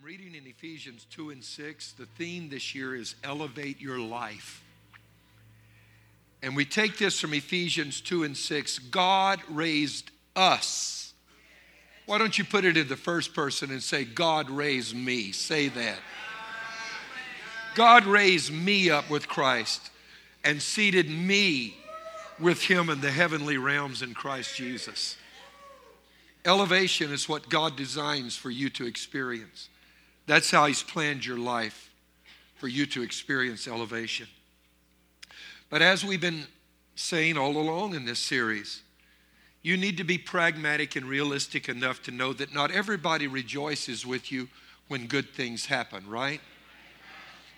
I'm reading in Ephesians 2 and 6. The theme this year is Elevate Your Life. And we take this from Ephesians 2 and 6. God raised us. Why don't you put it in the first person and say, God raised me? Say that. God raised me up with Christ and seated me with him in the heavenly realms in Christ Jesus. Elevation is what God designs for you to experience. That's how He's planned your life for you to experience elevation. But as we've been saying all along in this series, you need to be pragmatic and realistic enough to know that not everybody rejoices with you when good things happen, right?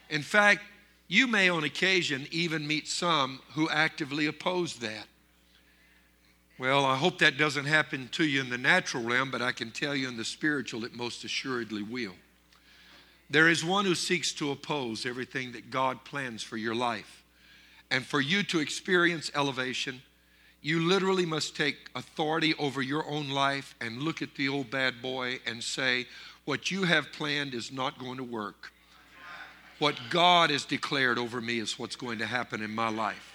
In fact, you may on occasion even meet some who actively oppose that. Well, I hope that doesn't happen to you in the natural realm, but I can tell you in the spiritual it most assuredly will. There is one who seeks to oppose everything that God plans for your life. And for you to experience elevation, you literally must take authority over your own life and look at the old bad boy and say, What you have planned is not going to work. What God has declared over me is what's going to happen in my life.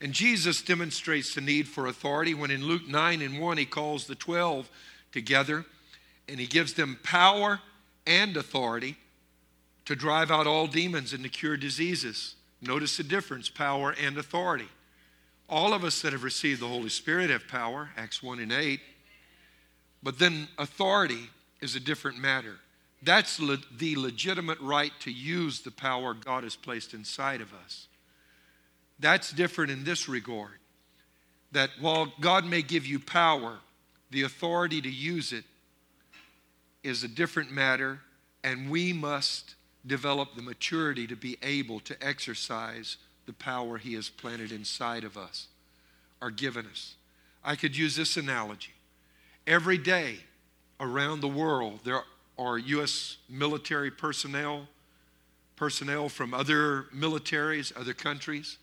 And Jesus demonstrates the need for authority when in Luke 9 and 1 he calls the 12 together and he gives them power and authority to drive out all demons and to cure diseases. Notice the difference power and authority. All of us that have received the Holy Spirit have power, Acts 1 and 8. But then authority is a different matter. That's le- the legitimate right to use the power God has placed inside of us. That's different in this regard. That while God may give you power, the authority to use it is a different matter, and we must develop the maturity to be able to exercise the power He has planted inside of us or given us. I could use this analogy. Every day around the world, there are U.S. military personnel, personnel from other militaries, other countries.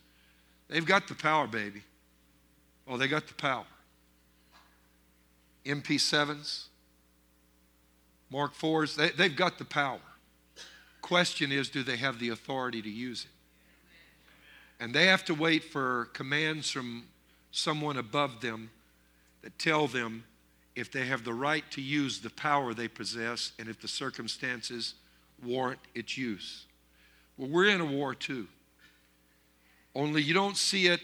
They've got the power, baby. Oh, they got the power. MP7s, Mark 4s, they, they've got the power. Question is, do they have the authority to use it? And they have to wait for commands from someone above them that tell them if they have the right to use the power they possess and if the circumstances warrant its use. Well, we're in a war too. Only you don't see it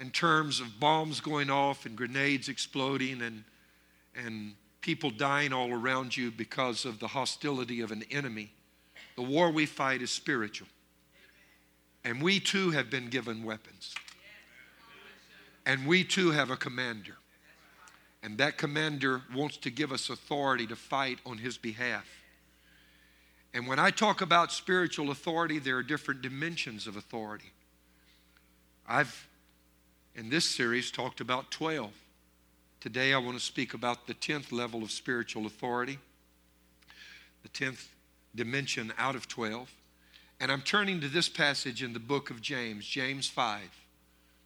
in terms of bombs going off and grenades exploding and, and people dying all around you because of the hostility of an enemy. The war we fight is spiritual. And we too have been given weapons. And we too have a commander. And that commander wants to give us authority to fight on his behalf. And when I talk about spiritual authority, there are different dimensions of authority. I've, in this series, talked about 12. Today, I want to speak about the 10th level of spiritual authority, the 10th dimension out of 12. And I'm turning to this passage in the book of James, James 5,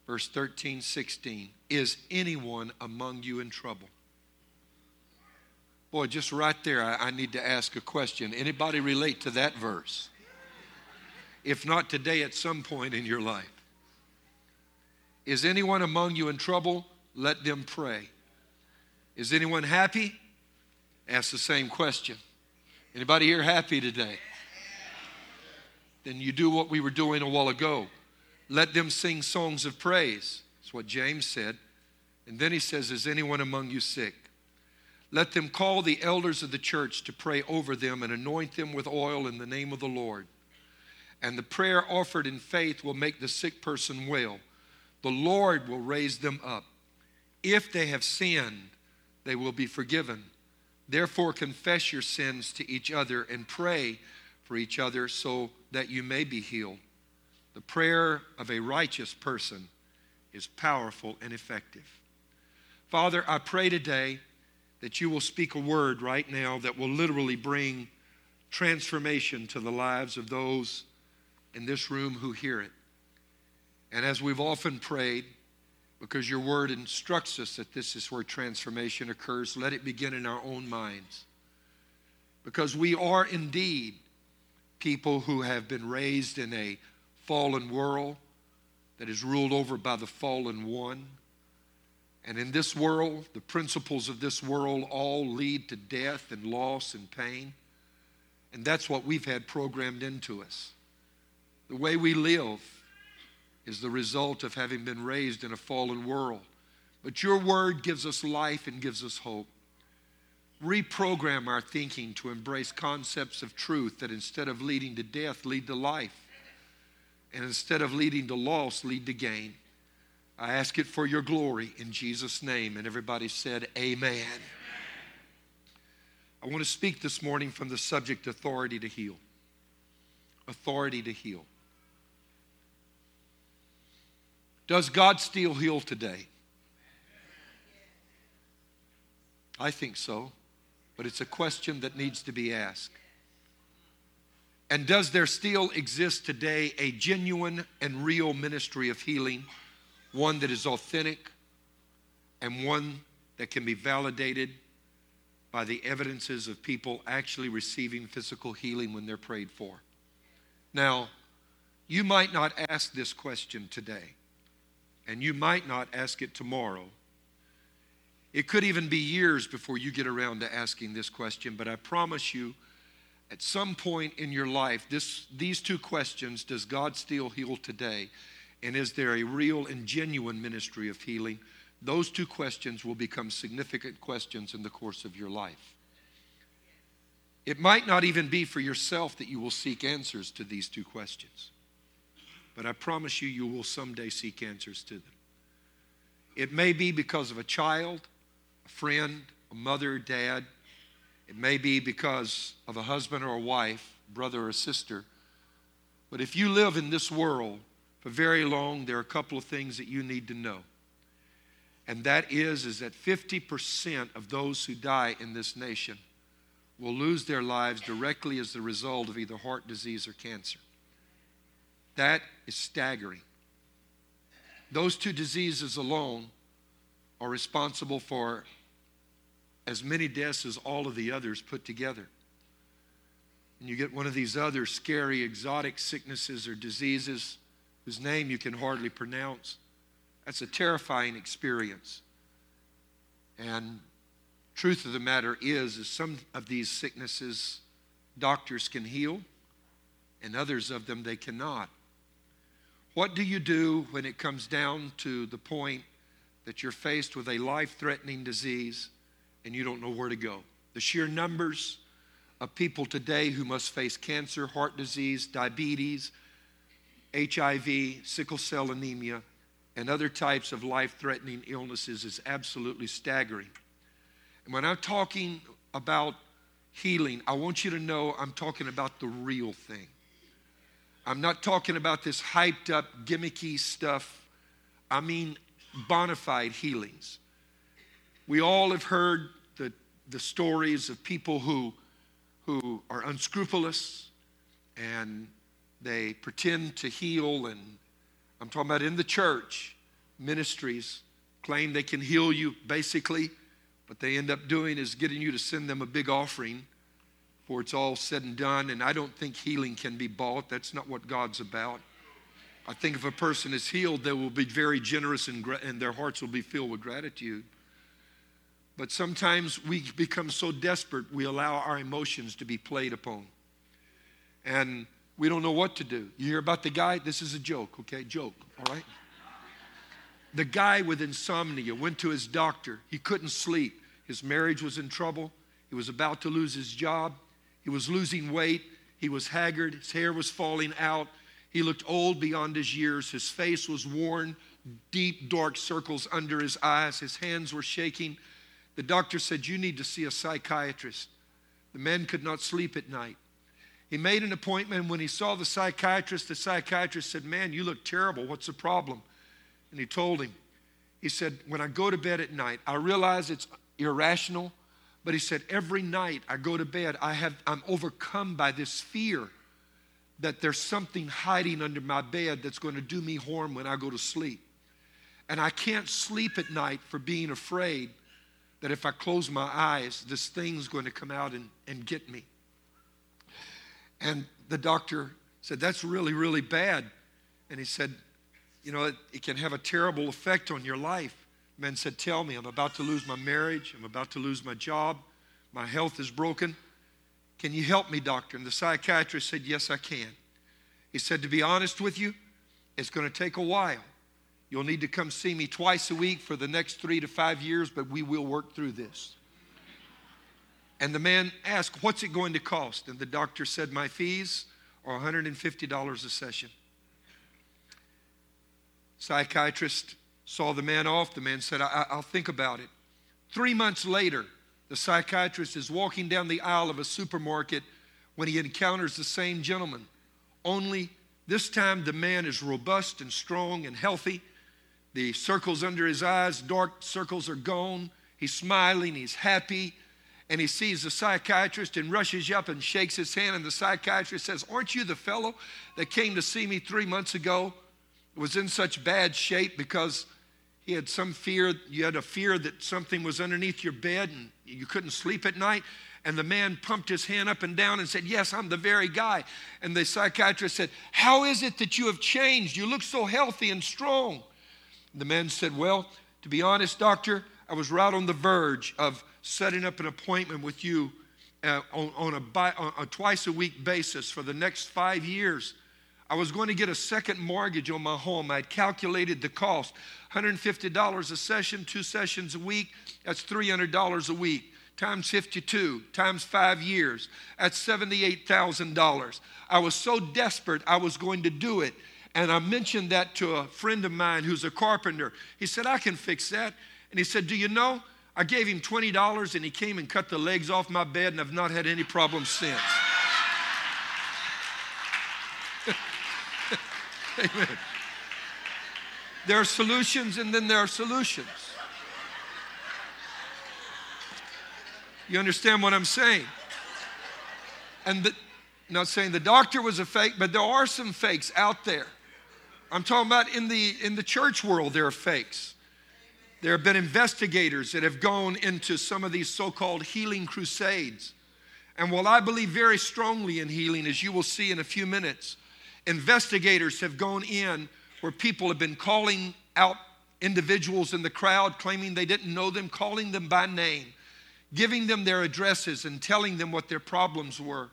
verse 13, 16. Is anyone among you in trouble? Boy, just right there, I, I need to ask a question. Anybody relate to that verse? If not today, at some point in your life. Is anyone among you in trouble? Let them pray. Is anyone happy? Ask the same question. Anybody here happy today? Then you do what we were doing a while ago. Let them sing songs of praise. That's what James said. And then he says, Is anyone among you sick? Let them call the elders of the church to pray over them and anoint them with oil in the name of the Lord. And the prayer offered in faith will make the sick person well. The Lord will raise them up. If they have sinned, they will be forgiven. Therefore, confess your sins to each other and pray for each other so that you may be healed. The prayer of a righteous person is powerful and effective. Father, I pray today that you will speak a word right now that will literally bring transformation to the lives of those in this room who hear it. And as we've often prayed, because your word instructs us that this is where transformation occurs. Let it begin in our own minds. Because we are indeed people who have been raised in a fallen world that is ruled over by the fallen one. And in this world, the principles of this world all lead to death and loss and pain. And that's what we've had programmed into us. The way we live is the result of having been raised in a fallen world. But your word gives us life and gives us hope. Reprogram our thinking to embrace concepts of truth that instead of leading to death, lead to life. And instead of leading to loss, lead to gain. I ask it for your glory in Jesus' name. And everybody said, Amen. I want to speak this morning from the subject authority to heal. Authority to heal. Does God still heal today? I think so, but it's a question that needs to be asked. And does there still exist today a genuine and real ministry of healing, one that is authentic and one that can be validated by the evidences of people actually receiving physical healing when they're prayed for? Now, you might not ask this question today, and you might not ask it tomorrow. It could even be years before you get around to asking this question, but I promise you, at some point in your life, this, these two questions Does God still heal today? And is there a real and genuine ministry of healing? Those two questions will become significant questions in the course of your life. It might not even be for yourself that you will seek answers to these two questions, but I promise you, you will someday seek answers to them. It may be because of a child, a friend, a mother, dad. It may be because of a husband or a wife, brother or sister. But if you live in this world for very long, there are a couple of things that you need to know and that is is that 50% of those who die in this nation will lose their lives directly as the result of either heart disease or cancer. That is staggering. Those two diseases alone are responsible for as many deaths as all of the others put together. And you get one of these other scary exotic sicknesses or diseases whose name you can hardly pronounce. That's a terrifying experience. And truth of the matter is, is some of these sicknesses doctors can heal, and others of them they cannot. What do you do when it comes down to the point that you're faced with a life threatening disease and you don't know where to go? The sheer numbers of people today who must face cancer, heart disease, diabetes, HIV, sickle cell anemia, and other types of life threatening illnesses is absolutely staggering. And when I'm talking about healing, I want you to know I'm talking about the real thing. I'm not talking about this hyped up, gimmicky stuff. I mean, bona fide healings. We all have heard the, the stories of people who, who are unscrupulous and they pretend to heal and I'm talking about in the church, ministries claim they can heal you basically, but they end up doing is getting you to send them a big offering for it's all said and done. And I don't think healing can be bought. That's not what God's about. I think if a person is healed, they will be very generous and, and their hearts will be filled with gratitude. But sometimes we become so desperate, we allow our emotions to be played upon. And we don't know what to do. You hear about the guy? This is a joke, okay? Joke, all right? The guy with insomnia went to his doctor. He couldn't sleep. His marriage was in trouble. He was about to lose his job. He was losing weight. He was haggard. His hair was falling out. He looked old beyond his years. His face was worn, deep, dark circles under his eyes. His hands were shaking. The doctor said, You need to see a psychiatrist. The man could not sleep at night. He made an appointment. When he saw the psychiatrist, the psychiatrist said, Man, you look terrible. What's the problem? And he told him, He said, When I go to bed at night, I realize it's irrational, but he said, Every night I go to bed, I have, I'm overcome by this fear that there's something hiding under my bed that's going to do me harm when I go to sleep. And I can't sleep at night for being afraid that if I close my eyes, this thing's going to come out and, and get me. And the doctor said, That's really, really bad. And he said, You know, it, it can have a terrible effect on your life. Man said, Tell me, I'm about to lose my marriage, I'm about to lose my job, my health is broken. Can you help me, doctor? And the psychiatrist said, Yes, I can. He said, To be honest with you, it's going to take a while. You'll need to come see me twice a week for the next three to five years, but we will work through this. And the man asked, What's it going to cost? And the doctor said, My fees are $150 a session. Psychiatrist saw the man off. The man said, I- will think about it. Three months later, the psychiatrist is walking down the aisle of a supermarket when he encounters the same gentleman. Only this time, the man is robust and strong and healthy. The circles under his eyes, dark circles, are gone. He's smiling, he's happy, and he sees the psychiatrist and rushes up and shakes his hand. And the psychiatrist says, Aren't you the fellow that came to see me three months ago? Was in such bad shape because he had some fear, you had a fear that something was underneath your bed and you couldn't sleep at night. And the man pumped his hand up and down and said, Yes, I'm the very guy. And the psychiatrist said, How is it that you have changed? You look so healthy and strong. And the man said, Well, to be honest, doctor, I was right on the verge of setting up an appointment with you uh, on, on, a bi- on a twice a week basis for the next five years. I was going to get a second mortgage on my home. I had calculated the cost $150 a session, two sessions a week. That's $300 a week times 52 times five years. That's $78,000. I was so desperate, I was going to do it. And I mentioned that to a friend of mine who's a carpenter. He said, I can fix that. And he said, Do you know? I gave him $20 and he came and cut the legs off my bed, and I've not had any problems since. Amen. There are solutions, and then there are solutions. You understand what I'm saying? And the, not saying the doctor was a fake, but there are some fakes out there. I'm talking about in the in the church world, there are fakes. There have been investigators that have gone into some of these so-called healing crusades. And while I believe very strongly in healing, as you will see in a few minutes, investigators have gone in where people have been calling out individuals in the crowd, claiming they didn't know them, calling them by name giving them their addresses and telling them what their problems were.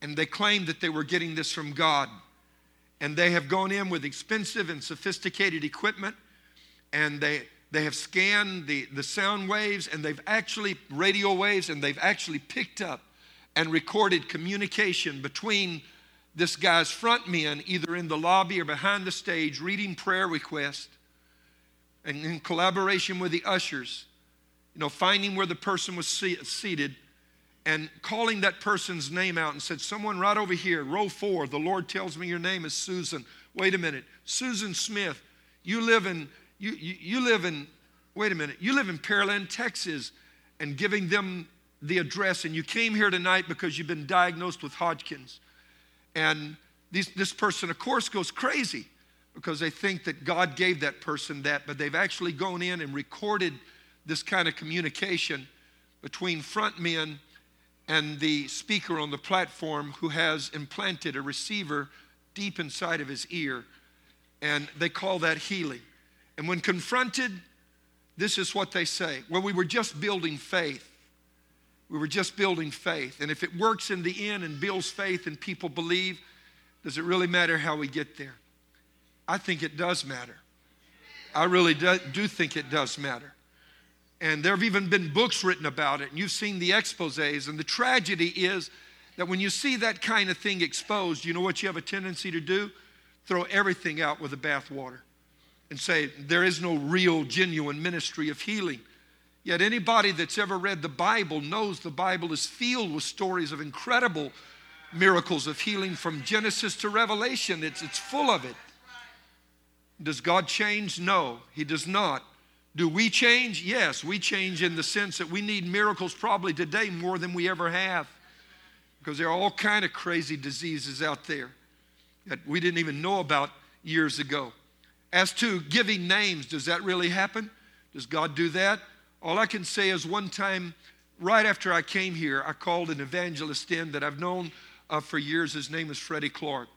And they claimed that they were getting this from God. And they have gone in with expensive and sophisticated equipment, and they, they have scanned the, the sound waves, and they've actually, radio waves, and they've actually picked up and recorded communication between this guy's front men, either in the lobby or behind the stage, reading prayer requests, and in collaboration with the ushers you know, finding where the person was seated and calling that person's name out and said, Someone right over here, row four, the Lord tells me your name is Susan. Wait a minute, Susan Smith, you live in, you, you, you live in, wait a minute, you live in Pearland, Texas, and giving them the address, and you came here tonight because you've been diagnosed with Hodgkin's. And these, this person, of course, goes crazy because they think that God gave that person that, but they've actually gone in and recorded this kind of communication between front men and the speaker on the platform who has implanted a receiver deep inside of his ear. And they call that healing. And when confronted, this is what they say Well, we were just building faith. We were just building faith. And if it works in the end and builds faith and people believe, does it really matter how we get there? I think it does matter. I really do, do think it does matter. And there have even been books written about it, and you've seen the exposes. And the tragedy is that when you see that kind of thing exposed, you know what you have a tendency to do? Throw everything out with the bathwater and say, there is no real, genuine ministry of healing. Yet anybody that's ever read the Bible knows the Bible is filled with stories of incredible miracles of healing from Genesis to Revelation. It's, it's full of it. Does God change? No, He does not. Do we change? Yes, we change in the sense that we need miracles probably today more than we ever have. Because there are all kind of crazy diseases out there that we didn't even know about years ago. As to giving names, does that really happen? Does God do that? All I can say is one time, right after I came here, I called an evangelist in that I've known uh, for years. His name was Freddie Clark.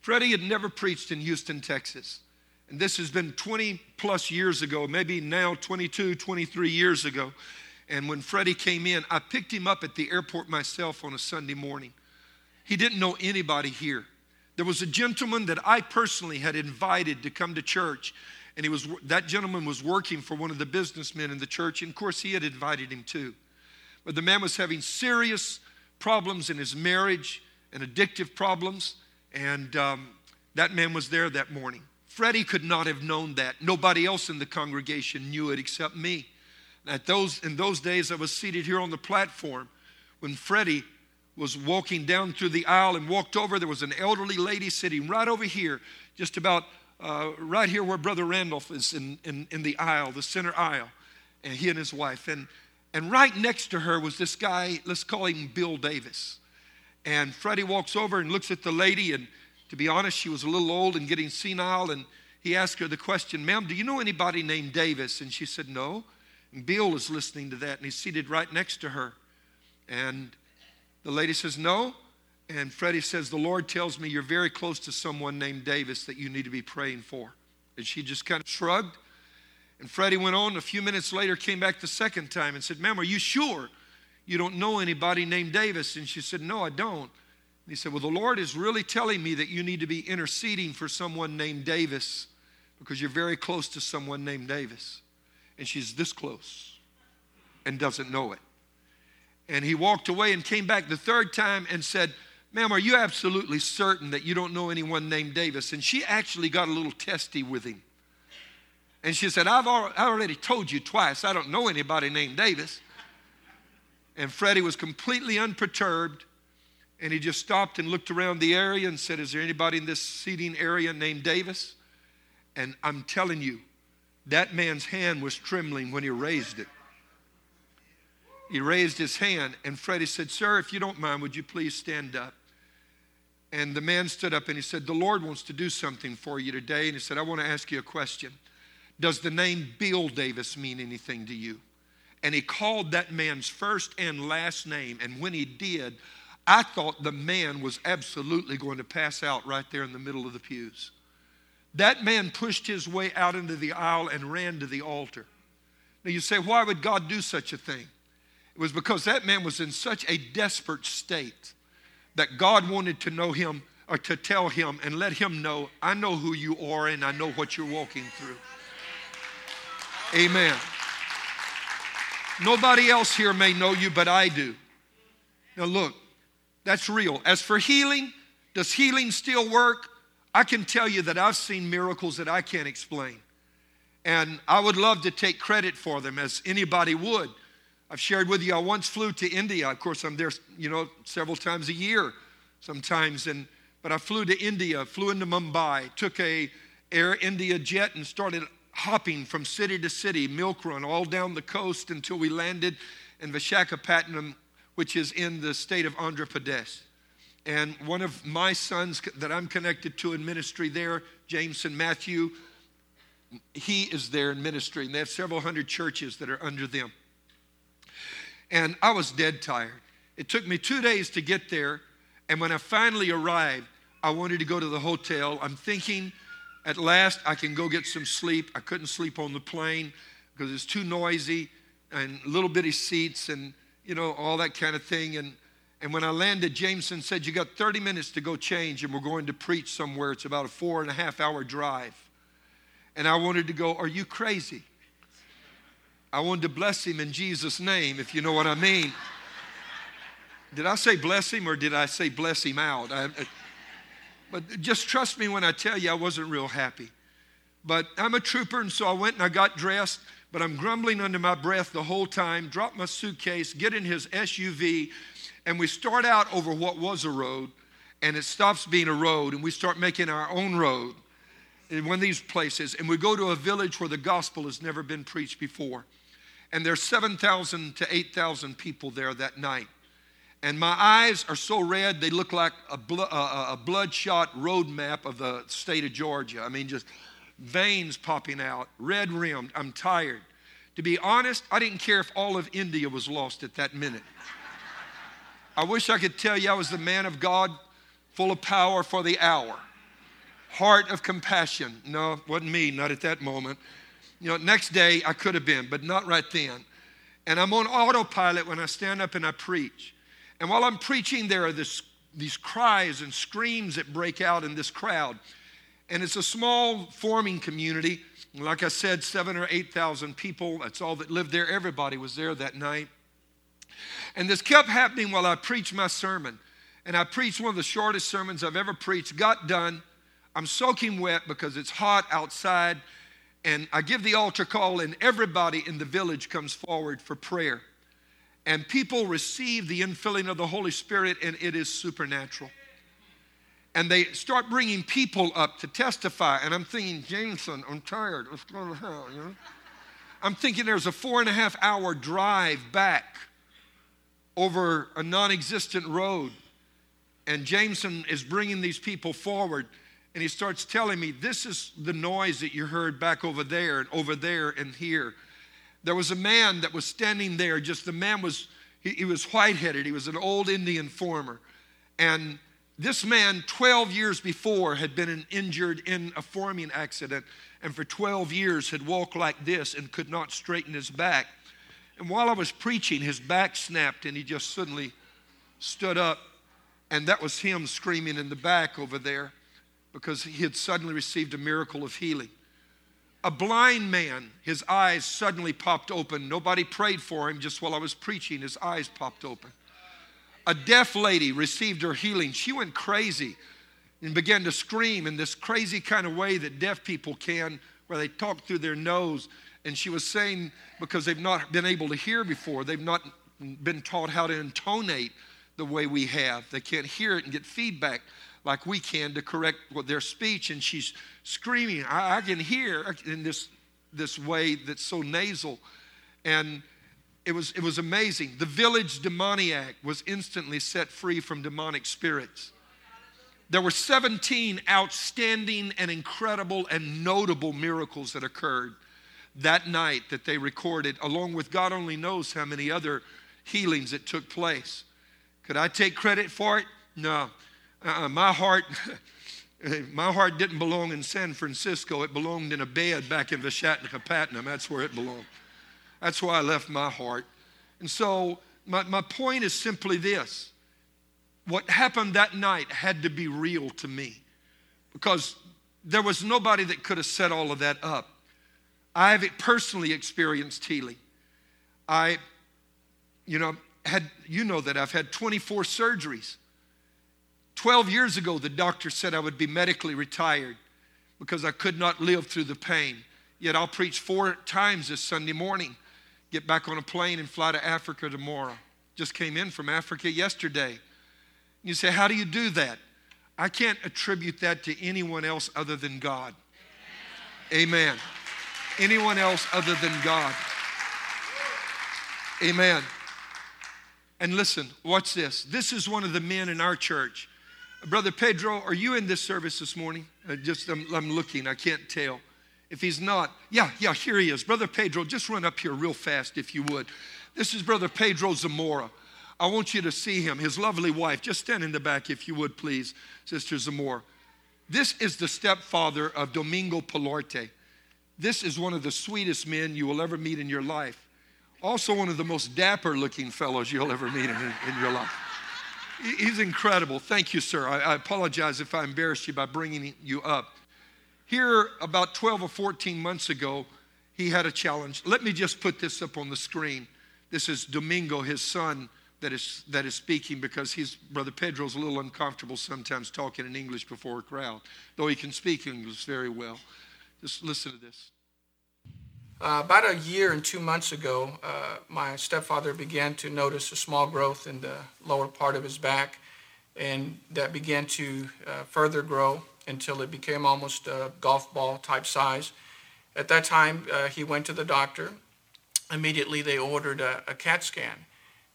Freddie had never preached in Houston, Texas. And this has been 20 plus years ago, maybe now 22, 23 years ago. And when Freddie came in, I picked him up at the airport myself on a Sunday morning. He didn't know anybody here. There was a gentleman that I personally had invited to come to church, and he was that gentleman was working for one of the businessmen in the church, and of course he had invited him too. But the man was having serious problems in his marriage and addictive problems, and um, that man was there that morning. Freddie could not have known that. Nobody else in the congregation knew it except me. At those, in those days, I was seated here on the platform when Freddie was walking down through the aisle and walked over. There was an elderly lady sitting right over here, just about uh, right here where Brother Randolph is in, in, in the aisle, the center aisle, and he and his wife. And, and right next to her was this guy, let's call him Bill Davis. And Freddie walks over and looks at the lady, and to be honest, she was a little old and getting senile. And he asked her the question, Ma'am, do you know anybody named Davis? And she said, No. And Bill is listening to that, and he's seated right next to her. And the lady says, No. And Freddie says, The Lord tells me you're very close to someone named Davis that you need to be praying for. And she just kind of shrugged. And Freddie went on. A few minutes later, came back the second time and said, Ma'am, are you sure you don't know anybody named Davis? And she said, No, I don't. And he said, Well, the Lord is really telling me that you need to be interceding for someone named Davis because you're very close to someone named Davis and she's this close and doesn't know it. And he walked away and came back the third time and said, Ma'am, are you absolutely certain that you don't know anyone named Davis? And she actually got a little testy with him. And she said, I've already told you twice, I don't know anybody named Davis. And Freddie was completely unperturbed. And he just stopped and looked around the area and said, Is there anybody in this seating area named Davis? And I'm telling you, that man's hand was trembling when he raised it. He raised his hand, and Freddie said, Sir, if you don't mind, would you please stand up? And the man stood up and he said, The Lord wants to do something for you today. And he said, I want to ask you a question. Does the name Bill Davis mean anything to you? And he called that man's first and last name. And when he did, I thought the man was absolutely going to pass out right there in the middle of the pews. That man pushed his way out into the aisle and ran to the altar. Now you say, why would God do such a thing? It was because that man was in such a desperate state that God wanted to know him or to tell him and let him know, I know who you are and I know what you're walking through. Amen. Nobody else here may know you, but I do. Now, look, that's real. As for healing, does healing still work? I can tell you that I've seen miracles that I can't explain. And I would love to take credit for them as anybody would. I've shared with you, I once flew to India. Of course, I'm there, you know, several times a year sometimes. And, but I flew to India, flew into Mumbai, took a Air India jet and started hopping from city to city, milk run all down the coast until we landed in Vishakhapatnam, which is in the state of Andhra Pradesh. And one of my sons that I'm connected to in ministry there, Jameson Matthew, he is there in ministry, and they have several hundred churches that are under them. And I was dead tired. It took me two days to get there, and when I finally arrived, I wanted to go to the hotel. I'm thinking, at last, I can go get some sleep. I couldn't sleep on the plane because it's too noisy and little bitty seats and, you know, all that kind of thing. And and when I landed, Jameson said, You got 30 minutes to go change, and we're going to preach somewhere. It's about a four and a half hour drive. And I wanted to go, Are you crazy? I wanted to bless him in Jesus' name, if you know what I mean. Did I say bless him or did I say bless him out? I, but just trust me when I tell you I wasn't real happy. But I'm a trooper, and so I went and I got dressed, but I'm grumbling under my breath the whole time, drop my suitcase, get in his SUV, and we start out over what was a road and it stops being a road and we start making our own road in one of these places and we go to a village where the gospel has never been preached before and there's 7,000 to 8,000 people there that night and my eyes are so red they look like a, blo- a, a bloodshot road map of the state of Georgia I mean just veins popping out red rimmed I'm tired to be honest I didn't care if all of India was lost at that minute I wish I could tell you I was the man of God, full of power for the hour. Heart of compassion. No, wasn't me, not at that moment. You know, next day I could have been, but not right then. And I'm on autopilot when I stand up and I preach. And while I'm preaching, there are this, these cries and screams that break out in this crowd. And it's a small forming community. Like I said, seven or 8,000 people. That's all that lived there. Everybody was there that night. And this kept happening while I preached my sermon. And I preached one of the shortest sermons I've ever preached. Got done. I'm soaking wet because it's hot outside. And I give the altar call, and everybody in the village comes forward for prayer. And people receive the infilling of the Holy Spirit, and it is supernatural. And they start bringing people up to testify. And I'm thinking, Jameson, I'm tired. Let's go to hell, you know? I'm thinking there's a four and a half hour drive back over a non existent road. And Jameson is bringing these people forward and he starts telling me, This is the noise that you heard back over there and over there and here. There was a man that was standing there, just the man was, he, he was white headed, he was an old Indian farmer. And this man, 12 years before, had been injured in a farming accident and for 12 years had walked like this and could not straighten his back. And while I was preaching, his back snapped and he just suddenly stood up. And that was him screaming in the back over there because he had suddenly received a miracle of healing. A blind man, his eyes suddenly popped open. Nobody prayed for him, just while I was preaching, his eyes popped open. A deaf lady received her healing. She went crazy and began to scream in this crazy kind of way that deaf people can, where they talk through their nose. And she was saying, because they've not been able to hear before, they've not been taught how to intonate the way we have. They can't hear it and get feedback like we can to correct their speech. And she's screaming, I, I can hear in this, this way that's so nasal. And it was, it was amazing. The village demoniac was instantly set free from demonic spirits. There were 17 outstanding and incredible and notable miracles that occurred that night that they recorded, along with God only knows how many other healings that took place. Could I take credit for it? No. Uh, my heart. My heart didn't belong in San Francisco. It belonged in a bed back in Vishakhapatnam. That's where it belonged. That's why I left my heart. And so, my, my point is simply this what happened that night had to be real to me because there was nobody that could have set all of that up. I've personally experienced healing. I, you know, had, you know that I've had 24 surgeries. 12 years ago, the doctor said I would be medically retired because I could not live through the pain. Yet I'll preach four times this Sunday morning, get back on a plane and fly to Africa tomorrow. Just came in from Africa yesterday. You say, How do you do that? I can't attribute that to anyone else other than God. Amen. Anyone else other than God. Amen. And listen, watch this. This is one of the men in our church Brother Pedro, are you in this service this morning? Uh, just I'm, I'm looking, I can't tell. If he's not, yeah, yeah, here he is. Brother Pedro, just run up here real fast if you would. This is Brother Pedro Zamora. I want you to see him, his lovely wife. Just stand in the back if you would, please, Sister Zamora. This is the stepfather of Domingo Pilarte. This is one of the sweetest men you will ever meet in your life. Also, one of the most dapper looking fellows you'll ever meet in, in your life. He's incredible. Thank you, sir. I, I, apologize if I embarrassed you by bringing you up. Here, about 12 or 14 months ago, he had a challenge. Let me just put this up on the screen. This is Domingo, his son, that is, that is speaking because his Brother Pedro's a little uncomfortable sometimes talking in English before a crowd, though he can speak English very well. Just listen to this. Uh, about a year and two months ago, uh, my stepfather began to notice a small growth in the lower part of his back, and that began to uh, further grow until it became almost a golf ball type size. At that time, uh, he went to the doctor. Immediately, they ordered a, a, CAT scan.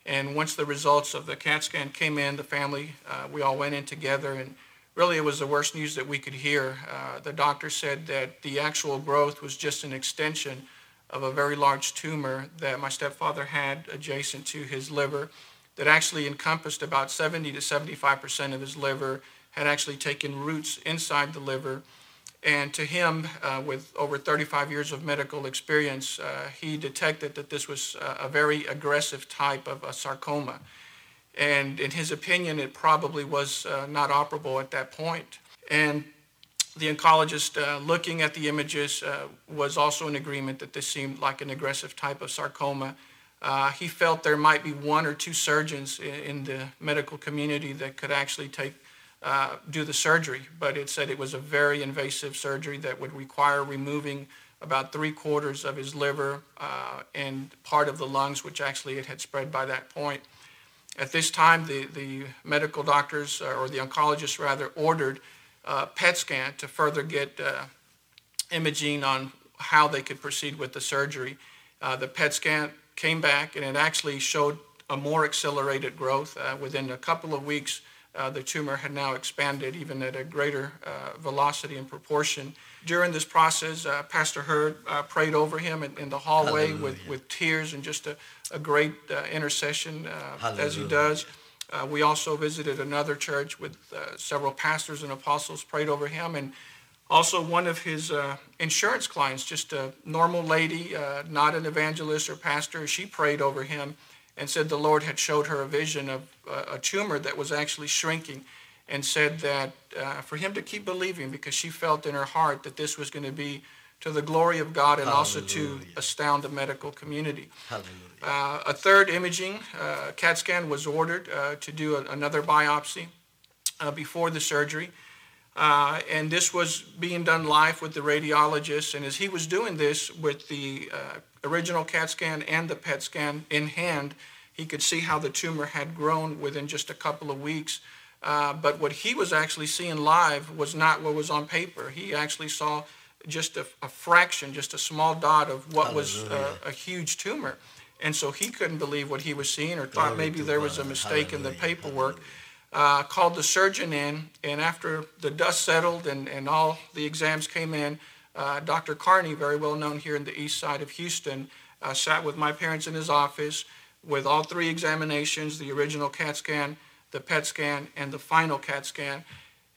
And once the results of the CAT scan came in, the family, uh, we all went in together, and really it was the worst news that we could hear. Uh, the doctor said that the actual growth was just an extension of a very large tumor that my stepfather had adjacent to his liver. that actually encompassed about 70 to 75% of his liver, had actually taken roots inside the liver. And to him, uh, with over 35 years of medical experience, uh, he detected that this was a very aggressive type of a sarcoma. And in his opinion, it probably was uh, not operable at that point. And the oncologist uh, looking at the images uh, was also in agreement that this seemed like an aggressive type of sarcoma. Uh, he felt there might be one or two surgeons in, in the medical community that could actually take uh, do the surgery, but it said it was a very invasive surgery that would require removing about three quarters of his liver uh, and part of the lungs, which actually it had spread by that point. At this time, the, the medical doctors, uh, or the oncologists rather, ordered uh, PET scan to further get uh, imaging on how they could proceed with the surgery. Uh, the PET scan came back and it actually showed a more accelerated growth. Uh, within a couple of weeks, uh, the tumor had now expanded even at a greater uh, velocity and proportion. During this process, Pastor Hurd prayed over him in, in the hallway with, with tears and just a, a great intercession as he does. Uh, we also visited another church with uh, several pastors and apostles, prayed over him, and also one of his uh, insurance clients, just a normal lady, uh, not an evangelist or pastor, she prayed over him and said the Lord had showed her a vision of uh, a tumor that was actually shrinking and said that uh, for him to keep believing because she felt in her heart that this was going to be to the glory of God and Hallelujah. also to astound the medical community. Uh, a third imaging uh, CAT scan was ordered uh, to do a, another biopsy uh, before the surgery. Uh, and this was being done live with the radiologist. And as he was doing this with the uh, original CAT scan and the PET scan in hand, he could see how the tumor had grown within just a couple of weeks. but what he was actually seeing live was not what was on paper. He actually saw just a, a fraction, just a small dot of what was uh, a huge tumor. And so he couldn't believe what he was seeing or thought maybe there was a mistake in the paperwork. Uh, called the surgeon in, and after the dust settled and, and all the exams came in, uh, Dr. Carney, very well known here in the east side of Houston, uh, sat with my parents in his office with all three examinations the original CAT scan, the PET scan, and the final CAT scan.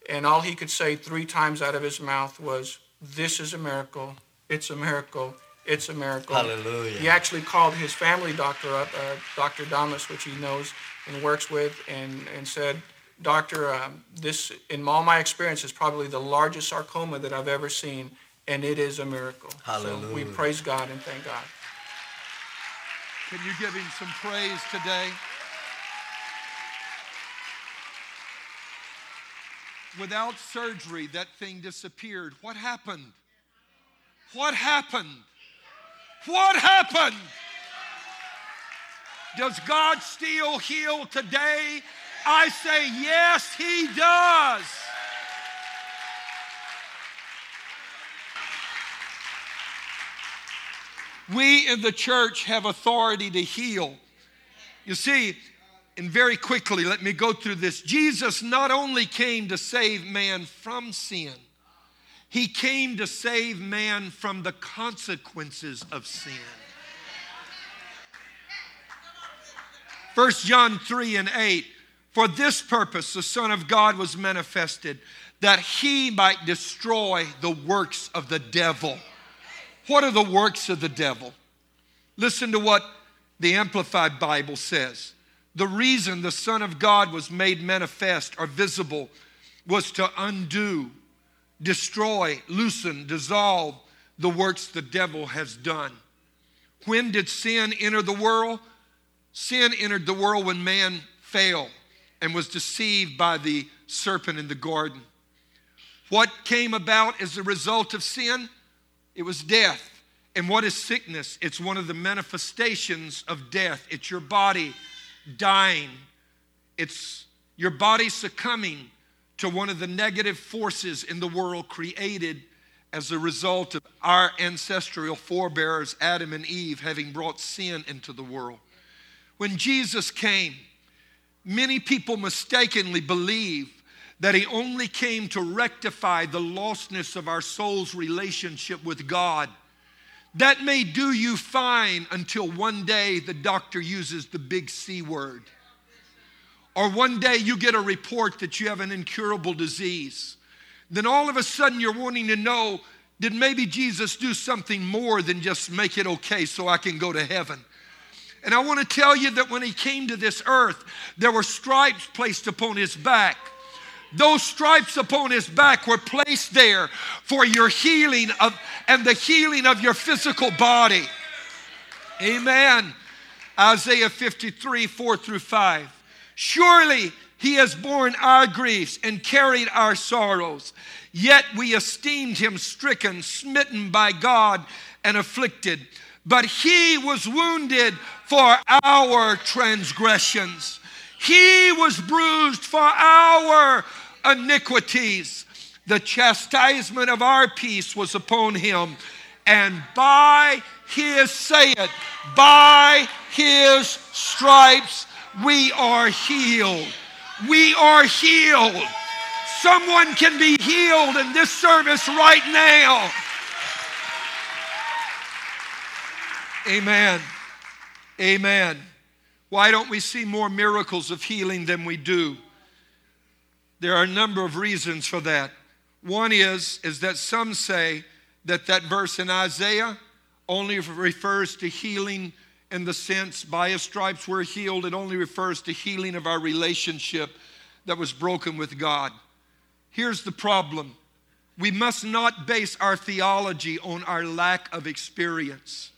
And all he could say three times out of his mouth was, this is a miracle. It's a miracle. It's a miracle. Hallelujah. He actually called his family doctor up, uh, Dr. Damas, which he knows and works with, and, and said, Doctor, um, this, in all my experience, is probably the largest sarcoma that I've ever seen, and it is a miracle. Hallelujah. So we praise God and thank God. Can you give him some praise today? Without surgery, that thing disappeared. What happened? What happened? What happened? Does God still heal today? I say, yes, He does. We in the church have authority to heal. You see, and very quickly, let me go through this. Jesus not only came to save man from sin, he came to save man from the consequences of sin. 1 John 3 and 8 For this purpose the Son of God was manifested, that he might destroy the works of the devil. What are the works of the devil? Listen to what the Amplified Bible says. The reason the Son of God was made manifest or visible was to undo, destroy, loosen, dissolve the works the devil has done. When did sin enter the world? Sin entered the world when man fell and was deceived by the serpent in the garden. What came about as a result of sin? It was death. And what is sickness? It's one of the manifestations of death. It's your body dying, it's your body succumbing to one of the negative forces in the world created as a result of our ancestral forebears, Adam and Eve, having brought sin into the world. When Jesus came, many people mistakenly believe that he only came to rectify the lostness of our soul's relationship with God. That may do you fine until one day the doctor uses the big C word. or one day you get a report that you have an incurable disease, then all of a sudden you're wanting to know did maybe Jesus do something more than just make it okay so I can go to heaven? And I want to tell you that when he came to this earth, there were stripes placed upon his back. Those stripes upon his back were placed there for your healing of and the healing of your physical body. Amen. Isaiah 53, 4 through 5. Surely he has borne our griefs and carried our sorrows. Yet we esteemed him stricken, smitten by God, and afflicted. But he was wounded for our transgressions, he was bruised for our iniquities. The chastisement of our peace was upon him, and by his, say it, by his stripes we are healed. We are healed. Someone can be healed in this service right now. Amen. Amen. Why don't we see more miracles of healing than we do? There are a number of reasons for that. One is is that some say that that verse in Isaiah only refers to healing in the sense by his stripes we're healed. It only refers to healing of our relationship that was broken with God. Here's the problem. We must not base our theology on our lack of experience.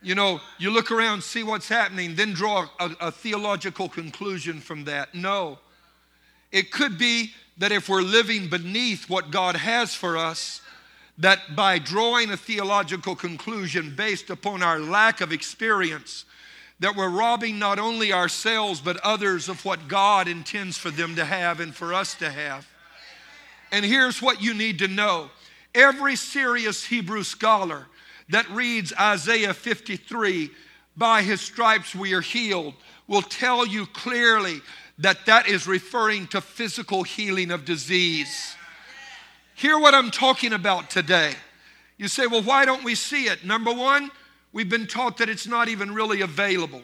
You know, you look around, see what's happening, then draw a, a theological conclusion from that. No. It could be that if we're living beneath what God has for us, that by drawing a theological conclusion based upon our lack of experience, that we're robbing not only ourselves but others of what God intends for them to have and for us to have. And here's what you need to know every serious Hebrew scholar that reads Isaiah 53, by his stripes we are healed, will tell you clearly that that is referring to physical healing of disease. Hear what I'm talking about today. You say, well, why don't we see it? Number one, we've been taught that it's not even really available.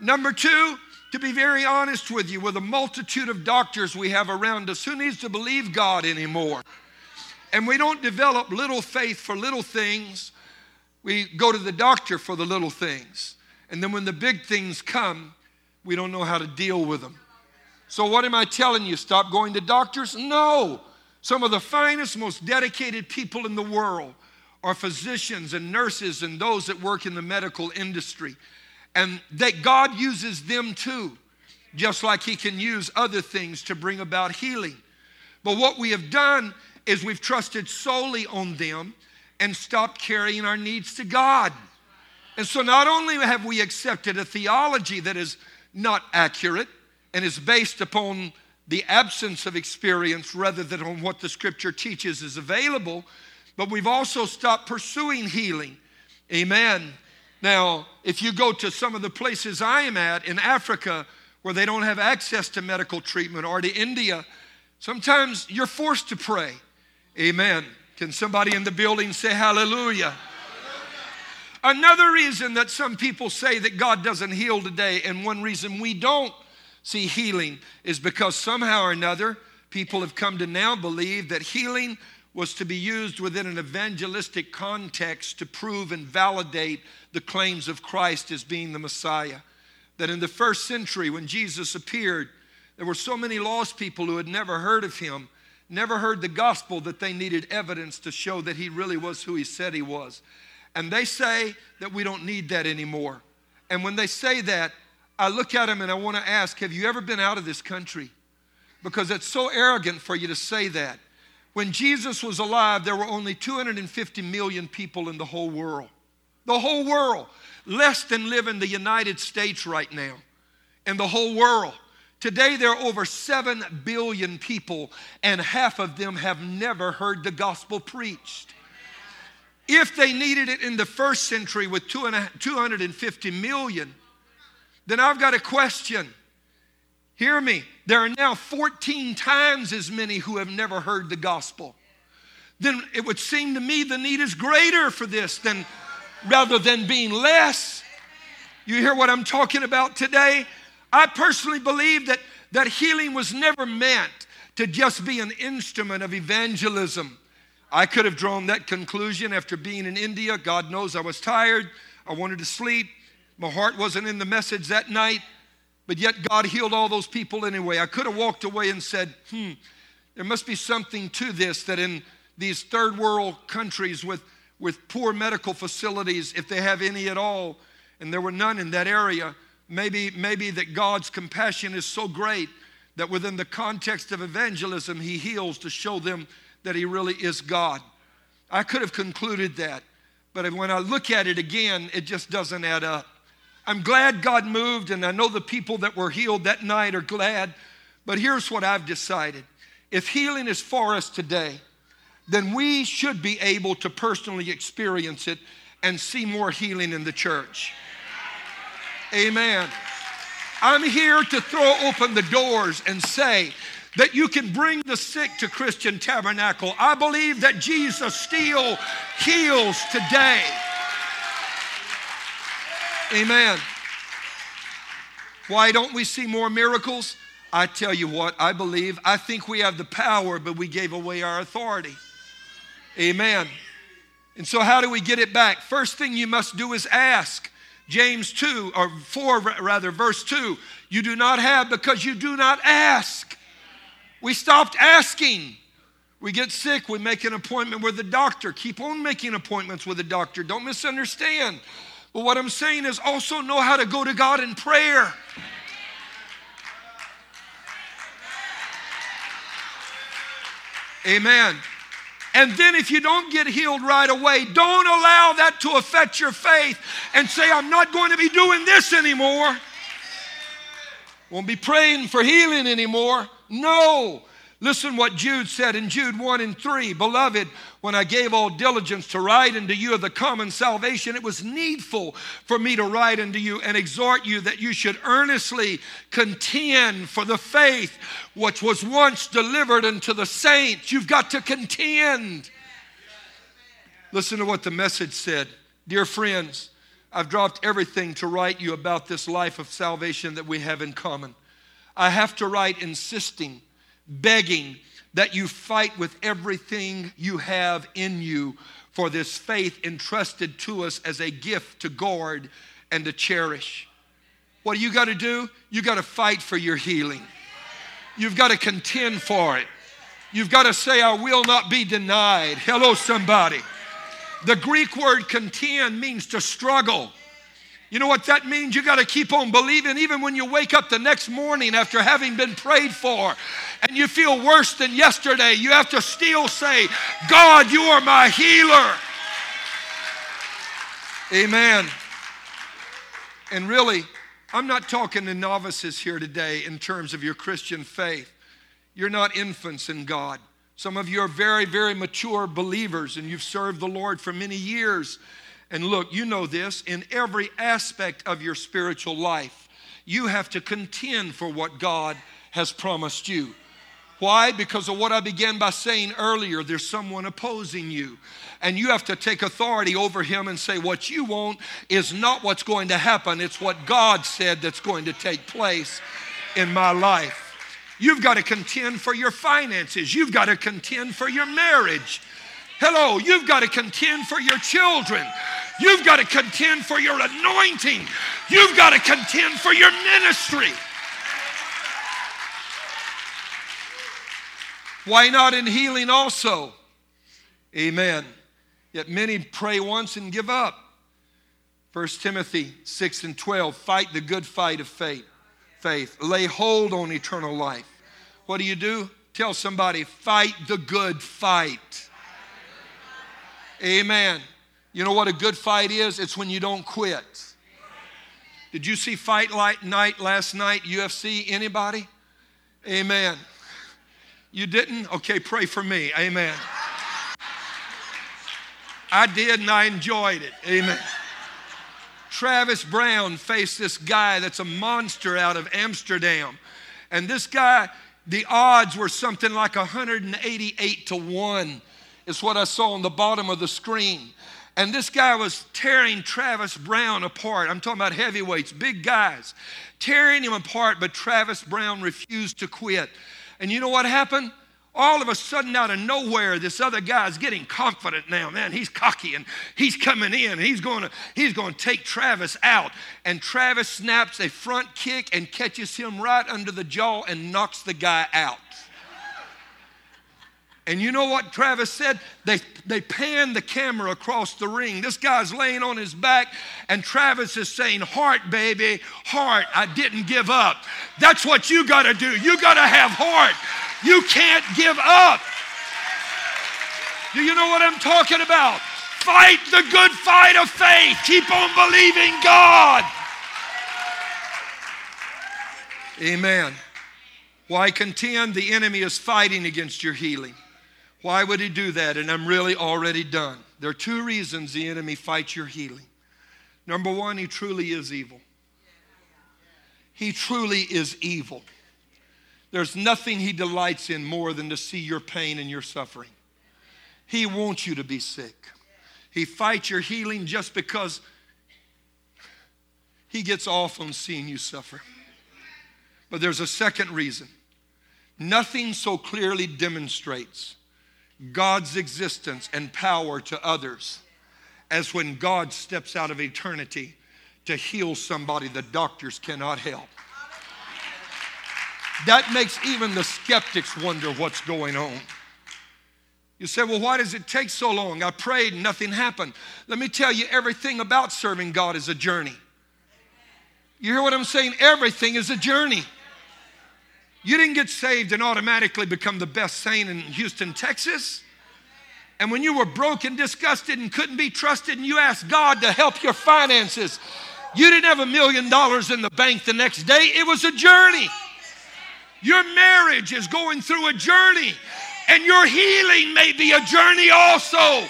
Number two, to be very honest with you, with a multitude of doctors we have around us, who needs to believe God anymore? And we don't develop little faith for little things. We go to the doctor for the little things. And then when the big things come, we don't know how to deal with them. So, what am I telling you? Stop going to doctors? No. Some of the finest, most dedicated people in the world are physicians and nurses and those that work in the medical industry. And that God uses them too, just like He can use other things to bring about healing. But what we have done is we've trusted solely on them and stopped carrying our needs to God. And so not only have we accepted a theology that is not accurate and is based upon the absence of experience rather than on what the scripture teaches is available, but we've also stopped pursuing healing. Amen. Now, if you go to some of the places I am at in Africa where they don't have access to medical treatment or to India, sometimes you're forced to pray. Amen. Can somebody in the building say hallelujah? Another reason that some people say that God doesn't heal today, and one reason we don't, see healing is because somehow or another people have come to now believe that healing was to be used within an evangelistic context to prove and validate the claims of Christ as being the Messiah. That in the first century, when Jesus appeared, there were so many lost people who had never heard of him, never heard the gospel, that they needed evidence to show that he really was who he said he was. And they say that we don't need that anymore. And when they say that, I look at him and I want to ask, have you ever been out of this country? Because it's so arrogant for you to say that. When Jesus was alive, there were only 250 million people in the whole world. The whole world. Less than live in the United States right now. In the whole world. Today, there are over 7 billion people, and half of them have never heard the gospel preached. If they needed it in the first century with 250 million, then I've got a question. Hear me. There are now 14 times as many who have never heard the gospel. Then it would seem to me the need is greater for this than rather than being less. You hear what I'm talking about today? I personally believe that, that healing was never meant to just be an instrument of evangelism. I could have drawn that conclusion after being in India. God knows I was tired. I wanted to sleep. My heart wasn't in the message that night, but yet God healed all those people anyway. I could have walked away and said, hmm, there must be something to this that in these third world countries with, with poor medical facilities, if they have any at all, and there were none in that area, maybe, maybe that God's compassion is so great that within the context of evangelism, He heals to show them that He really is God. I could have concluded that, but when I look at it again, it just doesn't add up. I'm glad God moved, and I know the people that were healed that night are glad, but here's what I've decided if healing is for us today, then we should be able to personally experience it and see more healing in the church. Amen. I'm here to throw open the doors and say that you can bring the sick to Christian Tabernacle. I believe that Jesus still heals today. Amen. Why don't we see more miracles? I tell you what, I believe, I think we have the power, but we gave away our authority. Amen. And so, how do we get it back? First thing you must do is ask. James 2, or 4 rather, verse 2 you do not have because you do not ask. We stopped asking. We get sick, we make an appointment with the doctor. Keep on making appointments with the doctor. Don't misunderstand. But what I'm saying is also know how to go to God in prayer. Amen. And then if you don't get healed right away, don't allow that to affect your faith and say, I'm not going to be doing this anymore. Won't be praying for healing anymore. No. Listen what Jude said in Jude 1 and 3. Beloved, when I gave all diligence to write unto you of the common salvation, it was needful for me to write unto you and exhort you that you should earnestly contend for the faith which was once delivered unto the saints. You've got to contend. Listen to what the message said. Dear friends, I've dropped everything to write you about this life of salvation that we have in common. I have to write insisting, begging that you fight with everything you have in you for this faith entrusted to us as a gift to guard and to cherish. What do you got to do? You got to fight for your healing. You've got to contend for it. You've got to say, I will not be denied. Hello, somebody. The Greek word contend means to struggle. You know what that means? You got to keep on believing even when you wake up the next morning after having been prayed for and you feel worse than yesterday. You have to still say, God, you are my healer. Amen. And really, I'm not talking to novices here today in terms of your Christian faith. You're not infants in God. Some of you are very, very mature believers and you've served the Lord for many years. And look, you know this in every aspect of your spiritual life, you have to contend for what God has promised you. Why? Because of what I began by saying earlier. There's someone opposing you. And you have to take authority over him and say, What you want is not what's going to happen, it's what God said that's going to take place in my life. You've got to contend for your finances, you've got to contend for your marriage. Hello, you've got to contend for your children. You've got to contend for your anointing. You've got to contend for your ministry. Why not in healing also? Amen. Yet many pray once and give up. 1 Timothy 6 and 12 fight the good fight of faith. Faith. Lay hold on eternal life. What do you do? Tell somebody, fight the good fight. Amen. You know what a good fight is? It's when you don't quit. Did you see Fight Night last night, UFC? Anybody? Amen. You didn't? Okay, pray for me. Amen. I did and I enjoyed it. Amen. Travis Browne faced this guy that's a monster out of Amsterdam. And this guy, the odds were something like 188 to 1, is what I saw on the bottom of the screen. And this guy was tearing Travis Browne apart. I'm talking about heavyweights, big guys, tearing him apart, but Travis Browne refused to quit. And you know what happened? all of a sudden out of nowhere this other guy's getting confident now man he's cocky and he's coming in he's going to he's going to take travis out and travis snaps a front kick and catches him right under the jaw and knocks the guy out and you know what Travis said? They, they pan the camera across the ring. This guy's laying on his back, and Travis is saying, Heart, baby, heart, I didn't give up. That's what you got to do. You got to have heart. You can't give up. Do you know what I'm talking about? Fight the good fight of faith. Keep on believing God. Amen. Why contend? The enemy is fighting against your healing. Why would he do that? And I'm really already done. There are two reasons the enemy fights your healing. Number one, he truly is evil. He truly is evil. There's nothing he delights in more than to see your pain and your suffering. He wants you to be sick. He fights your healing just because he gets off on seeing you suffer. But there's a second reason. Nothing so clearly demonstrates God's existence and power to others as when God steps out of eternity to heal somebody the doctors cannot help. That makes even the skeptics wonder what's going on. You say, well, why does it take so long? I prayed and nothing happened. Let me tell you, everything about serving God is a journey. You hear what I'm saying? Everything is a journey. You didn't get saved and automatically become the best saint in Houston, Texas. And when you were broke and disgusted and couldn't be trusted, and you asked God to help your finances, you didn't have a million dollars in the bank the next day. It was a journey. Your marriage is going through a journey, and your healing may be a journey also.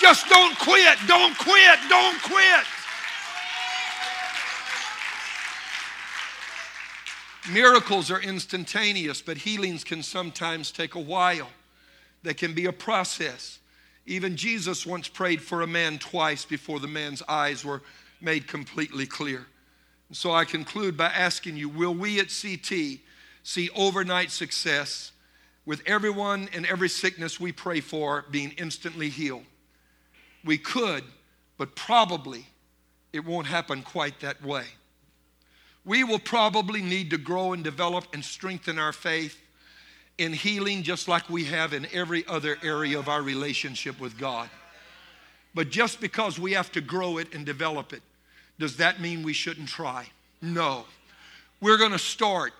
Just don't quit, don't quit, don't quit. Miracles are instantaneous, but healings can sometimes take a while. They can be a process. Even Jesus once prayed for a man twice before the man's eyes were made completely clear. And so I conclude by asking you Will we at CT see overnight success with everyone and every sickness we pray for being instantly healed. We could, but probably it won't happen quite that way. We will probably need to grow and develop and strengthen our faith in healing just like we have in every other area of our relationship with God. But just because we have to grow it and develop it, does that mean we shouldn't try? No. We're going to start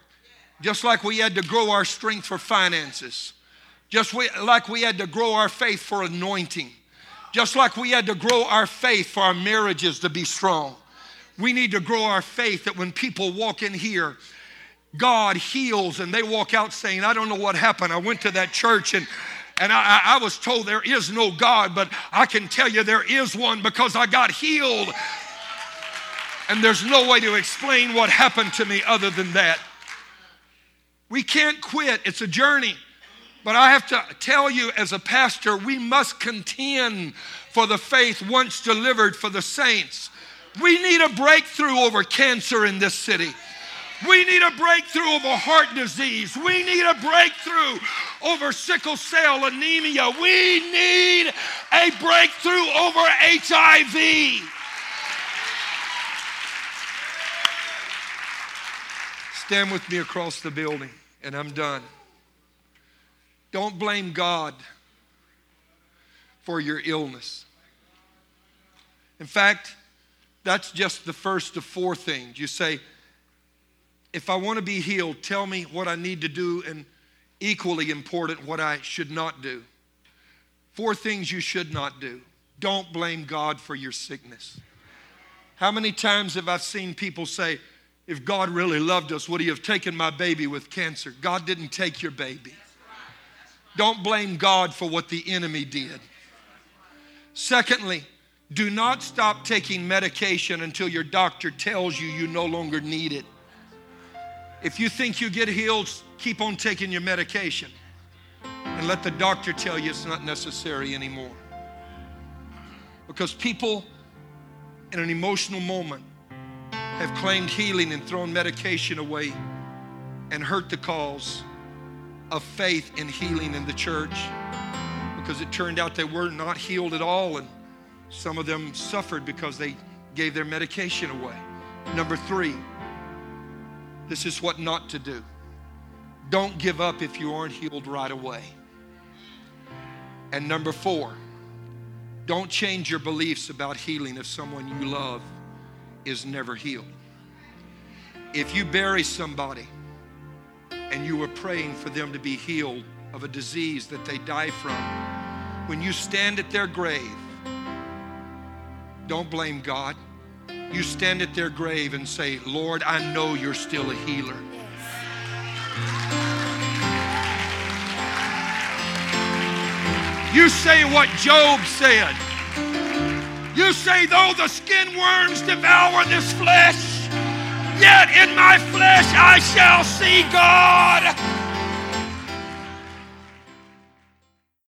just like we had to grow our strength for finances, just we, like we had to grow our faith for anointing, just like we had to grow our faith for our marriages to be strong. We need to grow our faith that when people walk in here, God heals and they walk out saying, I don't know what happened. I went to that church and and I, I, was told there is no God, but I can tell you there is one because I got healed. And there's no way to explain what happened to me other than that. We can't quit, it's a journey. But I have to tell you, as a pastor, we must contend for the faith once delivered for the saints. We need a breakthrough over cancer in this city. We need a breakthrough over heart disease. We need a breakthrough over sickle cell anemia. We need a breakthrough over HIV. Stand with me across the building, and I'm done. Don't blame God for your illness. In fact, that's just the first of four things. You say, if I want to be healed, tell me what I need to do, and equally important, what I should not do. Four things you should not do. Don't blame God for your sickness. How many times have I seen people say, if God really loved us, would He have taken my baby with cancer? God didn't take your baby. Don't blame God for what the enemy did. Secondly, do not stop taking medication until your doctor tells you you no longer need it. If you think you get healed, keep on taking your medication and let the doctor tell you it's not necessary anymore. Because people in an emotional moment have claimed healing and thrown medication away and hurt the cause of faith in healing in the church because it turned out they were not healed at all and some of them suffered because they gave their medication away. Number three, this is what not to do. Don't give up if you aren't healed right away. And number four, don't change your beliefs about healing if someone you love is never healed. If you bury somebody and you were praying for them to be healed of a disease that they die from, when you stand at their grave, don't blame God. You stand at their grave and say, Lord, I know you're still a healer. You say what Job said. You say, though the skin worms devour this flesh, yet in my flesh I shall see God.